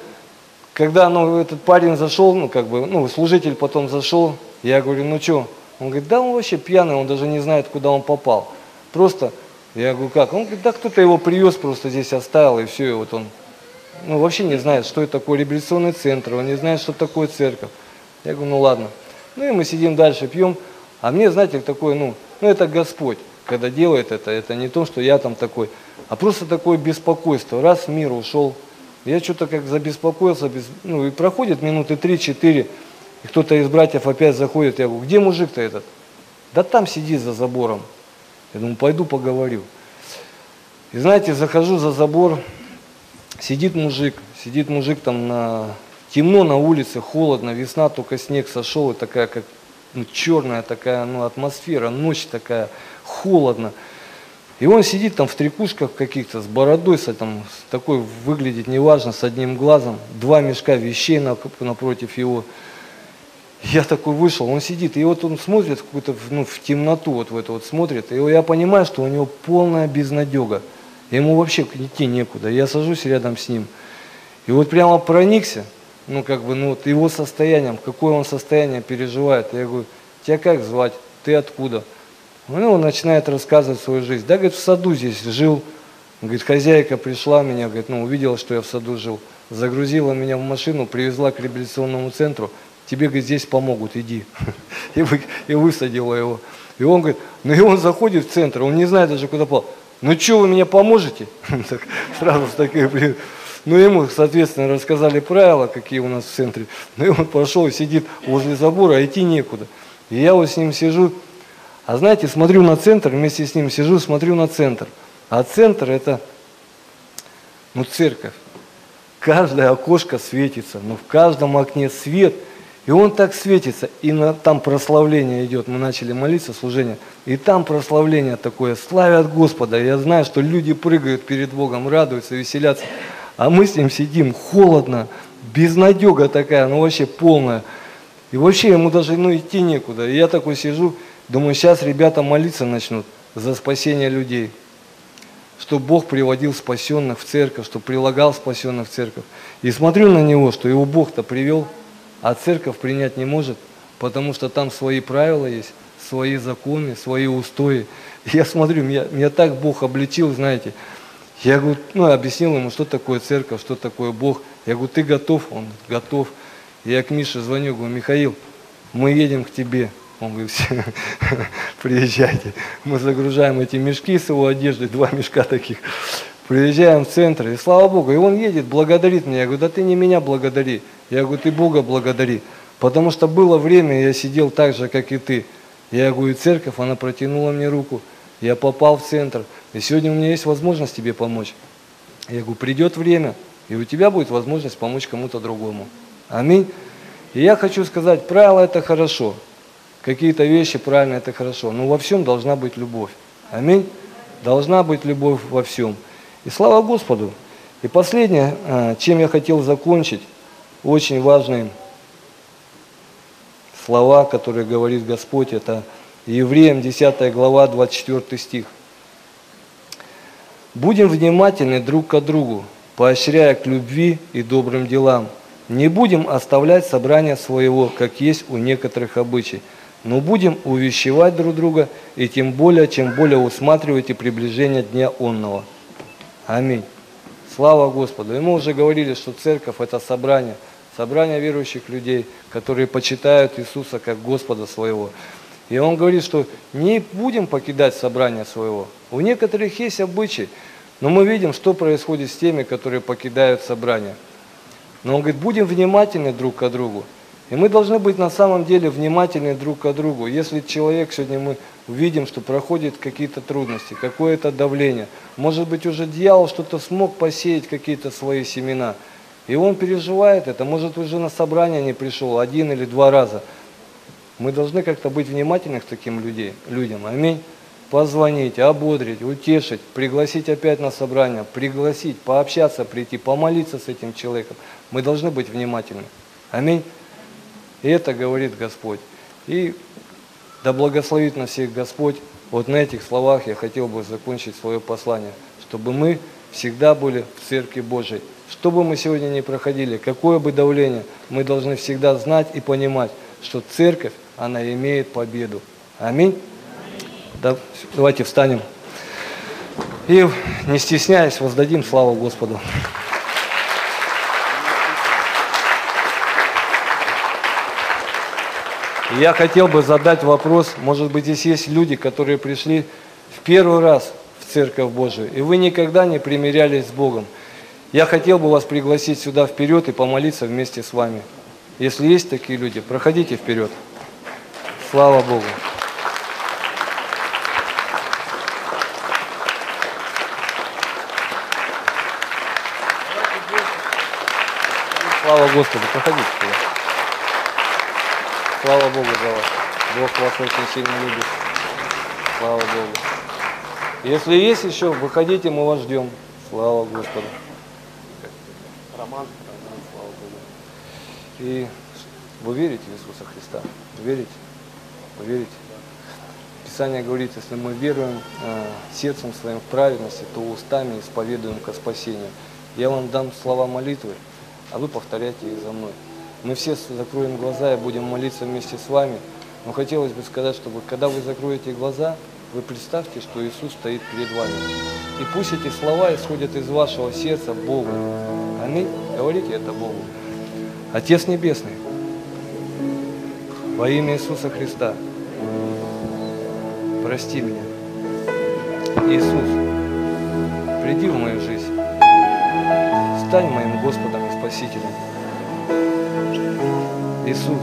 когда ну, этот парень зашел, ну как бы, ну служитель потом зашел, я говорю, ну что, он говорит, да он вообще пьяный, он даже не знает, куда он попал. Просто, я говорю, как? Он говорит, да кто-то его привез, просто здесь оставил, и все, и вот он ну, вообще не знает, что это такое реабилитационный центр, он не знает, что такое церковь. Я говорю, ну ладно. Ну и мы сидим дальше, пьем. А мне, знаете, такое, ну, ну это Господь, когда делает это, это не то, что я там такой, а просто такое беспокойство. Раз мир ушел, я что-то как забеспокоился, без, ну и проходит минуты три-четыре, и кто-то из братьев опять заходит, я говорю, где мужик-то этот? Да там сидит за забором. Я думаю, пойду поговорю. И знаете, захожу за забор, сидит мужик, сидит мужик там на... Темно на улице, холодно, весна, только снег сошел, и такая как ну, черная такая ну, атмосфера, ночь такая, холодно. И он сидит там в трикушках каких-то, с бородой, с, там, с такой выглядит неважно, с одним глазом, два мешка вещей напротив его. Я такой вышел, он сидит, и вот он смотрит в какую-то, ну, в темноту, вот в это вот смотрит, и я понимаю, что у него полная безнадега. Ему вообще идти некуда. Я сажусь рядом с ним. И вот прямо проникся, ну, как бы, ну, вот его состоянием, какое он состояние переживает. Я говорю, тебя как звать? Ты откуда? Ну, он начинает рассказывать свою жизнь. Да, говорит, в саду здесь жил, Говорит, хозяйка пришла меня, говорит, ну, увидела, что я в саду жил, загрузила меня в машину, привезла к реабилитационному центру, тебе, говорит, здесь помогут, иди. И, и высадила его. И он говорит, ну и он заходит в центр, он не знает даже, куда попал. Ну что, вы мне поможете? Так, сразу с такой, блин. Ну, ему, соответственно, рассказали правила, какие у нас в центре. Ну, и он пошел сидит возле забора, а идти некуда. И я вот с ним сижу, а знаете, смотрю на центр, вместе с ним сижу, смотрю на центр. А центр это, ну, церковь. Каждое окошко светится, но в каждом окне свет. И он так светится, и на, там прославление идет. Мы начали молиться, служение. И там прославление такое, славят Господа. Я знаю, что люди прыгают перед Богом, радуются, веселятся. А мы с ним сидим, холодно, безнадега такая, ну вообще полная. И вообще ему даже ну, идти некуда. И я такой сижу, думаю, сейчас ребята молиться начнут за спасение людей. Что Бог приводил спасенных в церковь, что прилагал спасенных в церковь. И смотрю на него, что его Бог-то привел, а церковь принять не может, потому что там свои правила есть, свои законы, свои устои. Я смотрю, меня, меня так Бог обличил, знаете. Я говорю, ну, объяснил ему, что такое церковь, что такое Бог. Я говорю, ты готов? Он готов. Я к Мише звоню, говорю, Михаил, мы едем к тебе. Он говорит, все, приезжайте. Мы загружаем эти мешки с его одеждой, два мешка таких. Приезжаем в центр, и слава Богу, и он едет, благодарит меня. Я говорю, да ты не меня благодари. Я говорю, ты Бога благодари. Потому что было время, я сидел так же, как и ты. Я говорю, церковь, она протянула мне руку. Я попал в центр. И сегодня у меня есть возможность тебе помочь. Я говорю, придет время, и у тебя будет возможность помочь кому-то другому. Аминь. И я хочу сказать, правила это хорошо. Какие-то вещи правильно это хорошо. Но во всем должна быть любовь. Аминь. Должна быть любовь во всем. И слава Господу. И последнее, а, чем я хотел закончить, очень важные слова, которые говорит Господь, это Евреям 10 глава, 24 стих. Будем внимательны друг к другу, поощряя к любви и добрым делам – не будем оставлять собрание своего, как есть у некоторых обычай, но будем увещевать друг друга, и тем более, чем более усматривайте приближение Дня Онного. Аминь. Слава Господу. И мы уже говорили, что церковь – это собрание, собрание верующих людей, которые почитают Иисуса как Господа своего. И он говорит, что не будем покидать собрание своего. У некоторых есть обычаи, но мы видим, что происходит с теми, которые покидают собрание – но он говорит, будем внимательны друг к другу. И мы должны быть на самом деле внимательны друг к другу. Если человек, сегодня мы увидим, что проходит какие-то трудности, какое-то давление, может быть уже дьявол что-то смог посеять, какие-то свои семена, и он переживает это, может уже на собрание не пришел один или два раза. Мы должны как-то быть внимательны к таким людей, людям. Аминь позвонить, ободрить, утешить, пригласить опять на собрание, пригласить, пообщаться, прийти, помолиться с этим человеком. Мы должны быть внимательны. Аминь. И это говорит Господь. И да благословит нас всех Господь. Вот на этих словах я хотел бы закончить свое послание, чтобы мы всегда были в Церкви Божией. Что бы мы сегодня не проходили, какое бы давление, мы должны всегда знать и понимать, что Церковь, она имеет победу. Аминь. Да, давайте встанем. И, не стесняясь, воздадим славу Господу. Я хотел бы задать вопрос, может быть, здесь есть люди, которые пришли в первый раз Церковь Божию, и вы никогда не примирялись с Богом. Я хотел бы вас пригласить сюда вперед и помолиться вместе с вами. Если есть такие люди, проходите вперед. Слава Богу. Слава Господу, проходите сюда. Слава Богу за вас. Бог вас очень сильно любит. Слава Богу. Если есть еще, выходите, мы вас ждем. Слава Господу. Роман, слава Богу. И вы верите в Иисуса Христа? Верите? Вы верите? Писание говорит, если мы веруем э, сердцем своим в праведности, то устами исповедуем ко спасению. Я вам дам слова молитвы, а вы повторяйте их за мной. Мы все закроем глаза и будем молиться вместе с вами. Но хотелось бы сказать, чтобы когда вы закроете глаза, вы представьте, что Иисус стоит перед вами. И пусть эти слова исходят из вашего сердца Богу. Аминь. Говорите это Богу. Отец Небесный, во имя Иисуса Христа, прости меня. Иисус, приди в мою жизнь. Стань моим Господом и Спасителем. Иисус,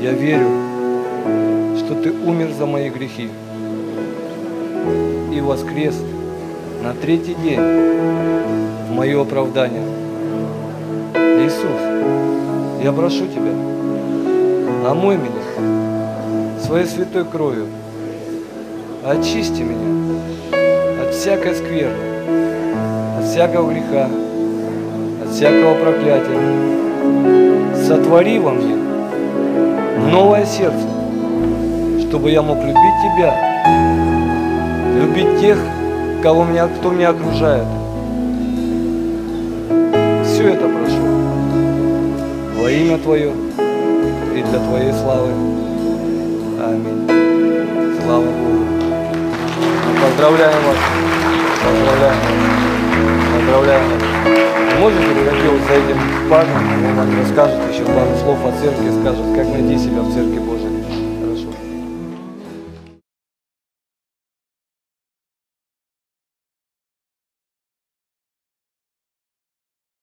я верю, что Ты умер за мои грехи и воскрес на третий день в мое оправдание. Иисус, я прошу Тебя, омой меня своей святой кровью, очисти меня от всякой скверны, от всякого греха, от всякого проклятия. Сотвори во мне новое сердце, чтобы я мог любить Тебя, любить тех, кого меня, кто меня окружает. Все это прошу во имя Твое и для Твоей славы. Аминь. Слава Богу. Поздравляем вас. Поздравляем вас. Поздравляем вас. Можете вот за этим парнем, он вам расскажет еще пару слов о церкви, скажет, как найти себя в церкви.